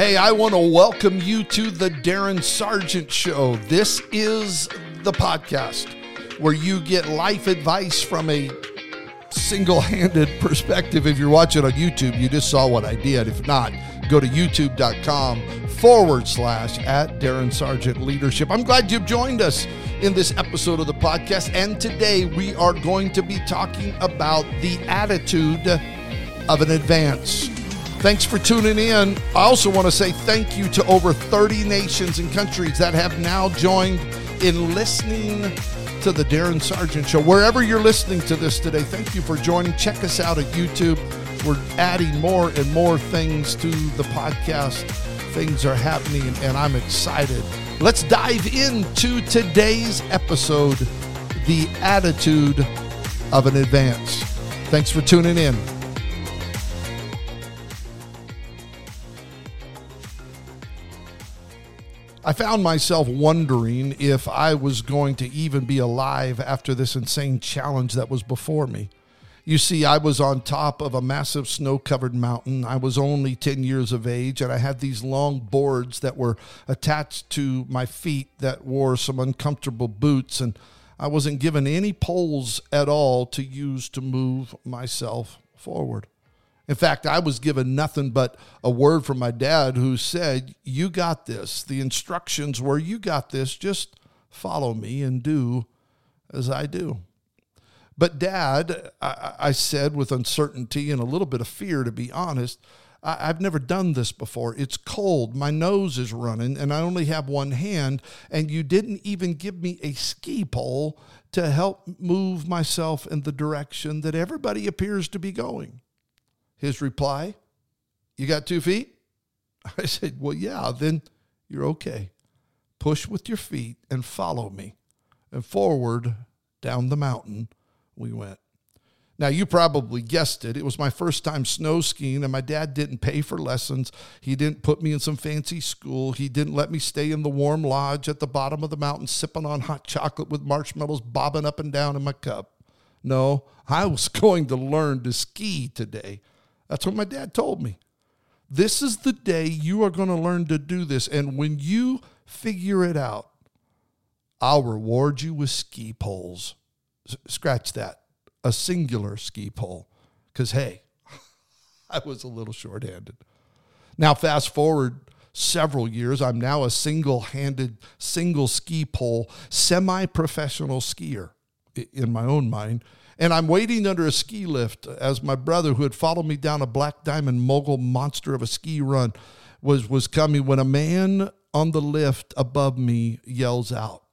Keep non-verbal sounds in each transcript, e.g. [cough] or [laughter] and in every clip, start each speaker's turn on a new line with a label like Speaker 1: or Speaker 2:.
Speaker 1: Hey, I want to welcome you to the Darin Sargent Show. This is the podcast where you get life advice from a single handed [laughs] perspective. If you're watching on YouTube, you just saw what I did. If not, go to youtube.com forward slash at Darin Sargent Leadership. I'm glad you've joined us in this episode of the podcast. And today we are going to be talking about the attitude of an advance. Thanks for tuning in. I also want to say thank you to over 30 nations and countries that have now joined in listening to the Darin Sargent Show. Wherever you're listening to this today, thank you for joining. Check us out at YouTube. We're adding more and more things to the podcast. Things are happening, and I'm excited. Let's dive into today's episode The Attitude of an Advance. Thanks for tuning in. I found myself wondering if I was going to even be alive after this insane challenge that was before me. You see, I was on top of a massive snow covered mountain. I was only 10 years of age, and I had these long boards that were attached to my feet that wore some uncomfortable boots, and I wasn't given any poles at all to use to move myself forward. In fact, I was given nothing but a word from my dad who said, You got this. The instructions were, You got this. Just follow me and do as I do. But, Dad, I, I said with uncertainty and a little bit of fear, to be honest, I, I've never done this before. It's cold. My nose is running, and I only have one hand. And you didn't even give me a ski pole to help move myself in the direction that everybody appears to be going. His reply, You got two feet? I said, Well, yeah, then you're okay. Push with your feet and follow me. And forward down the mountain we went. Now, you probably guessed it. It was my first time snow skiing, and my dad didn't pay for lessons. He didn't put me in some fancy school. He didn't let me stay in the warm lodge at the bottom of the mountain, sipping on hot chocolate with marshmallows bobbing up and down in my cup. No, I was [laughs] going to learn to ski today. That's what my dad told me. This is the day you are going to learn to do this. And when you figure it out, I'll reward you with ski poles. S- scratch that, a singular ski pole. Because, hey, [laughs] I was a little short handed. Now, fast forward several years, I'm now a single handed, single ski pole, semi professional skier in my own mind and I'm waiting under a ski lift as my brother, who had followed me down a black diamond mogul monster of a ski run, was, was coming when a man on the lift above me yells out,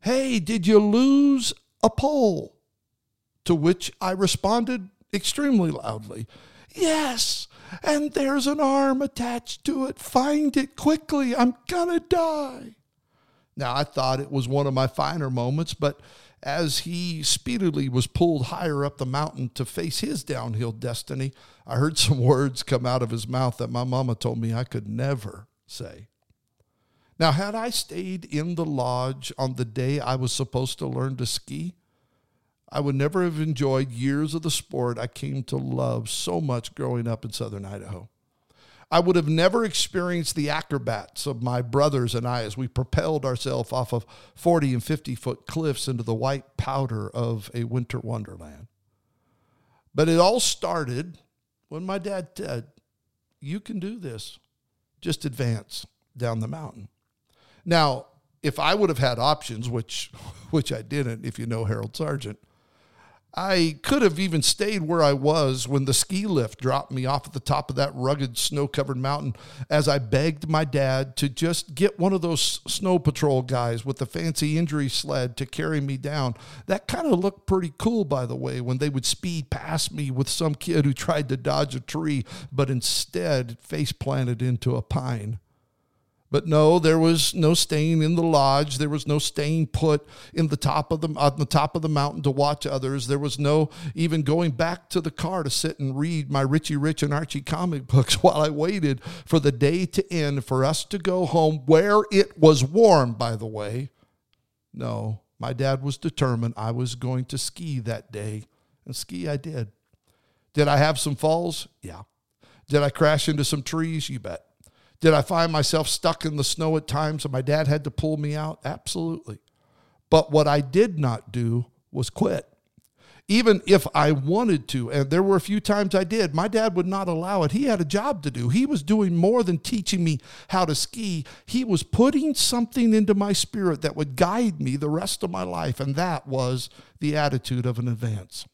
Speaker 1: Hey, did you lose a pole? To which I responded extremely loudly, Yes, and there's an arm attached to it. Find it quickly. I'm gonna die. Now, I thought it was one of my finer moments, but as he speedily was pulled higher up the mountain to face his downhill destiny, I heard [laughs] some words come out of his mouth that my mama told me I could never say. Now, had I stayed in the lodge on the day I was supposed to learn to ski, I would never have enjoyed years of the sport I came to love so much growing up in southern Idaho. I would have never experienced the acrobats of my brothers and I as we propelled ourselves off of 40 and 50 foot cliffs into the white powder of a winter wonderland. But it all started when my dad said, You can do this, just advance down the mountain. Now, if I would have had options, which, [laughs] which I didn't, if you know Harold Sargent, I could have even stayed where I was when the ski lift dropped me off at the top of that rugged snow covered mountain as I begged my dad to just get one of those snow patrol guys with the fancy injury sled to carry me down. That kind of looked pretty cool, by the way, when they would speed past me with some kid who tried to dodge a tree but instead face planted into a pine. But no, there was no staying in the lodge. There was no staying put in the top of the on the top of the mountain to watch others. There was no even going back to the car to sit and read my Richie Rich and Archie comic books [laughs] while I waited for the day to end for us to go home where it was warm, by the way. No, my dad was determined I was going to ski that day, and ski I did. Did I have some falls? Yeah. Did I crash into some trees? You bet. Did I find myself stuck in the snow at times and my dad had to pull me out? Absolutely. But what I did not do was quit even if I wanted to, and there were a few times I did, my dad would not allow it. He had a job to do. He was doing more than teaching me how to ski. He was putting something into my spirit that would guide me the rest of my life, and that was the attitude of an advance.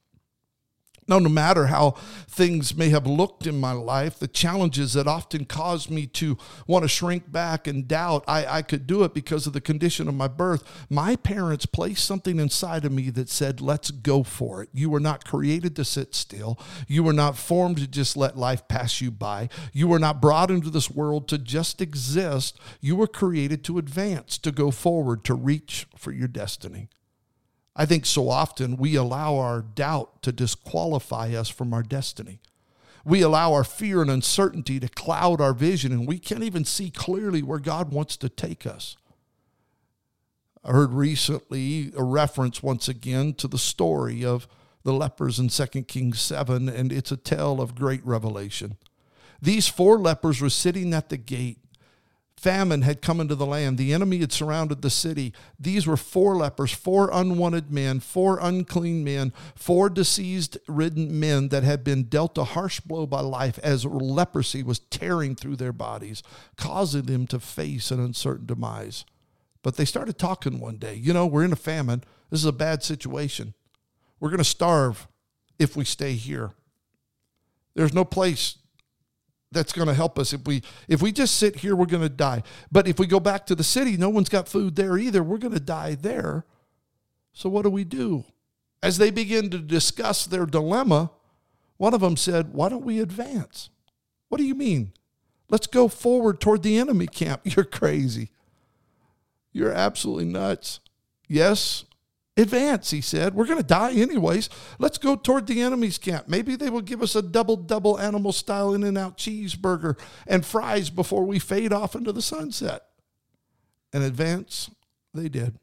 Speaker 1: Now, no matter how things may have looked in my life, the challenges that often caused me to want to shrink back and doubt I, I could do it because of the condition of my birth, my parents placed something inside of me that said, let's go for it. You were not created to sit still. You were not formed to just let life pass you by. You were not brought into this world to just exist. You were created to advance, to go forward, to reach for your destiny. I think so often we allow our doubt to disqualify us from our destiny. We allow our fear and uncertainty to cloud our vision, and we can't even see clearly where God wants to take us. I heard recently a reference once again to the story of the lepers in 2 Kings 7, and it's a tale of great revelation. These four lepers were sitting at the gate Famine had come into the land. The enemy had surrounded the city. These were four lepers, four unwanted men, four unclean men, four diseased ridden men that had been dealt a harsh blow by life as leprosy was tearing through their bodies, causing them to face an uncertain demise. But they started talking one day. You know, we're in a famine. This is a bad situation. We're going to starve if we stay here. There's no place that's going to help us. If we if we just sit here we're going to die. But if we go back to the city no one's got food there either. We're going to die there. So what do we do? As they begin to discuss their dilemma one of them said why don't we advance? What do you mean? Let's go forward toward the enemy camp. [laughs] You're crazy. You're absolutely nuts. Yes Advance, he said. We're going to die anyways. Let's go toward the enemy's camp. Maybe they will give us a double, double animal style In-N-Out cheeseburger and fries before we fade off into the sunset. And advance, they did.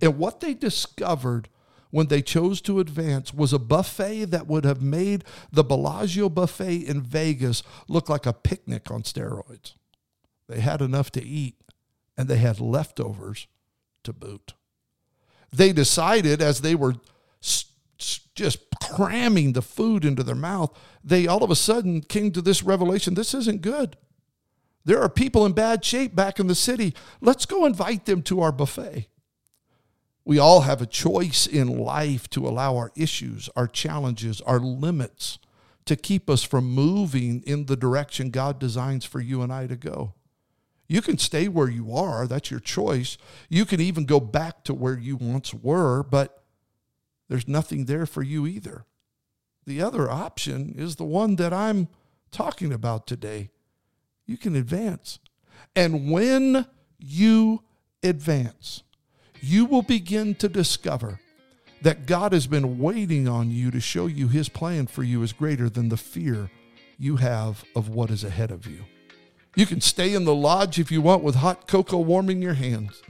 Speaker 1: And what they discovered when they chose to advance was a buffet that would have made the Bellagio buffet in Vegas look like a picnic on steroids. They had enough to eat and they had leftovers to boot they decided as they were just cramming the food into their mouth, they all of a sudden came to this revelation this isn't good. There are people in bad shape back in the city. Let's go invite them to our buffet. We all have a choice in life to allow our issues, our challenges, our limits to keep us from moving in the direction God designs for you and I to go. You can stay where you are, that's your choice. You can even go back to where you once were, but there's nothing there for you either. The other option is the one that I'm talking about today. You can advance. And when you advance, you will begin to discover that God has been waiting on you to show you his plan for you is greater than the fear you have of what is ahead of you. You can stay in the lodge if you want with hot cocoa warming your hands.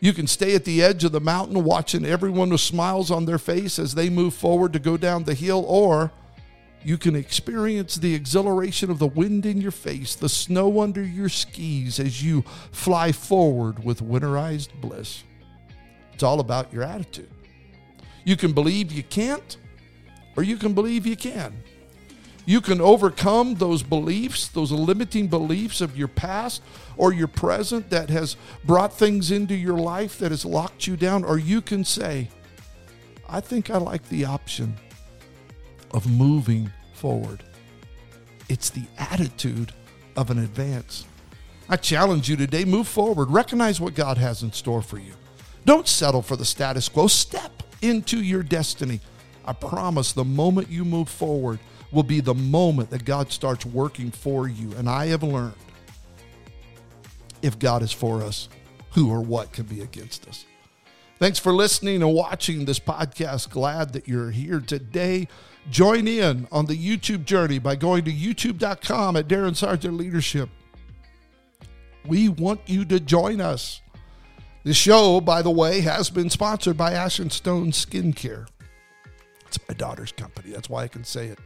Speaker 1: You can stay at the edge of the mountain watching everyone with smiles on their face as they move forward to go down the hill, or you can experience the exhilaration of the wind in your face, the snow under your skis as you fly forward with winterized bliss. It's all about your attitude. You can believe you can't, or you can believe you can. You can overcome those beliefs, those limiting beliefs of your past or your present that has brought things into your life that has locked you down. Or you can say, I think I like the option of moving forward. It's the attitude of an advance. I challenge you today move forward, recognize what God has in store for you. Don't settle for the status quo, step into your destiny. I promise the moment you move forward, will be the moment that God starts working for you. And I have learned if God is for us, who or what can be against us? Thanks for listening and watching this podcast. Glad that you're here today. Join in on the YouTube journey by going to youtube.com at Darin Sargent Leadership. We want you to join us. This show, by the way, has been sponsored by Ash & Stone Skincare. It's my daughter's company. That's why I can say it.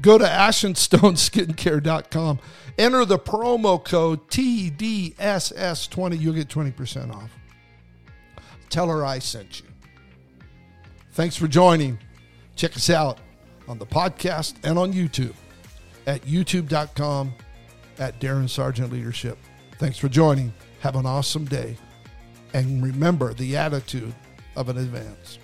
Speaker 1: Go to ashandstoneskincare.com. Enter the promo code TDSS20. You'll get 20% off. Tell her I sent you. Thanks for joining. Check us out on the podcast and on YouTube at youtube.com at Darin Sargent Leadership. Thanks for joining. Have an awesome day. And remember the attitude of an advance.